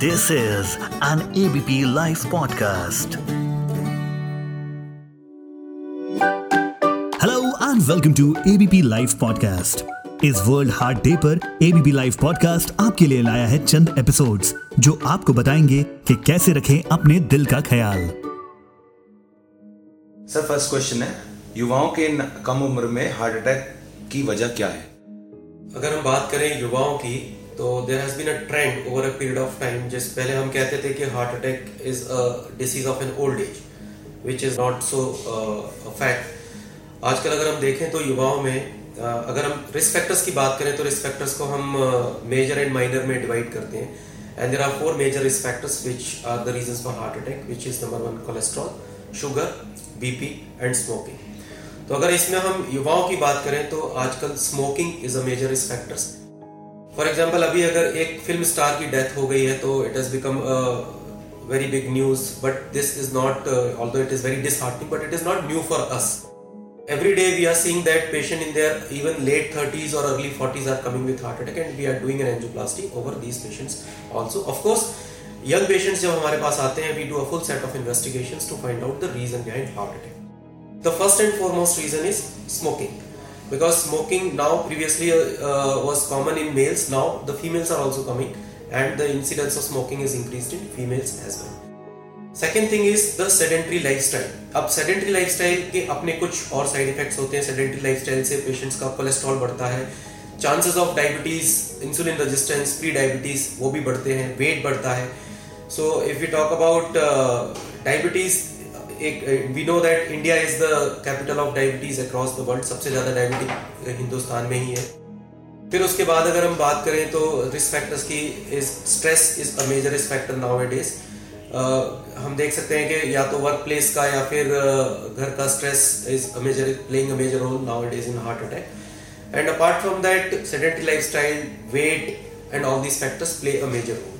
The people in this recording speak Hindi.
This is an ABP Life podcast. Hello and welcome to ABP Life podcast. इस वर्ल्ड हार्ट डे पर एबीपी लाइव पॉडकास्ट आपके लिए लाया है चंद एपिसोड्स जो आपको बताएँगे कि कैसे रखें अपने दिल का ख्याल सर फ़र्स्ट क्वेश्चन है युवाओं के कम उम्र में हार्ट अटैक की वजह क्या है अगर हम बात करें युवाओं की तो there has been a trend over a period of time जिस पहले हम कहते थे कि heart attack is a disease of an old age which is not so fact आजकल अगर हम देखें तो युवाओं में uh, अगर हम रिस्क फैक्टर्स की बात करें तो रिस्क फैक्टर्स को हम मेजर एंड माइनर में डिवाइड करते हैं. And there are four major risk factors which are the reason for heart attack which is number one cholesterol sugar BP and smoking तो अगर इसमें हम युवाओं की बात करें तो आजकल smoking is a major risk factors for example अभी अगर एक फ़िल्म स्टार की डेथ हो गई है तो it is become very big news but this is not although it is very disheartening but it is not new for us every day we are seeing that patient in their even late thirties और early forties are coming with heart attack and we are doing an angioplasty over these patients also of course young patients जब हमारे पास आते हैं we do a full set of investigation to find out the reason behind heart attack the first and foremost reason is smoking because smoking now previously uh, was common in males. Now the females are also coming and the incidence of smoking is increased in females as well. Second thing is the sedentary lifestyle अब सेडेंट्री लाइफस्टाइल के अपने कुछ और साइड इफेक्ट्स होते हैं। सेडेंट्री लाइफस्टाइल से पेशेंट्स का कोलेस्ट्रॉल बढ़ता है। Chances of diabetes insulin resistance pre diabetes वो भी बढ़ते हैं। वेट बढ़ता है। So if you talk about diabetes एक we know that India is the capital of diabetes across the world सबसे ज़्यादा डायबिटीज़ हिंदुस्तान में ही है। फिर उसके बाद अगर हम बात करें तो रिस्क फैक्टर्स की is stress is a major risk factor nowadays हम देख सकते हैं कि या तो वर्क प्लेस का या फिर घर का stress is a major playing a major role nowadays in heart attack and apart from that sedentary lifestyle weight and all these factors play a major role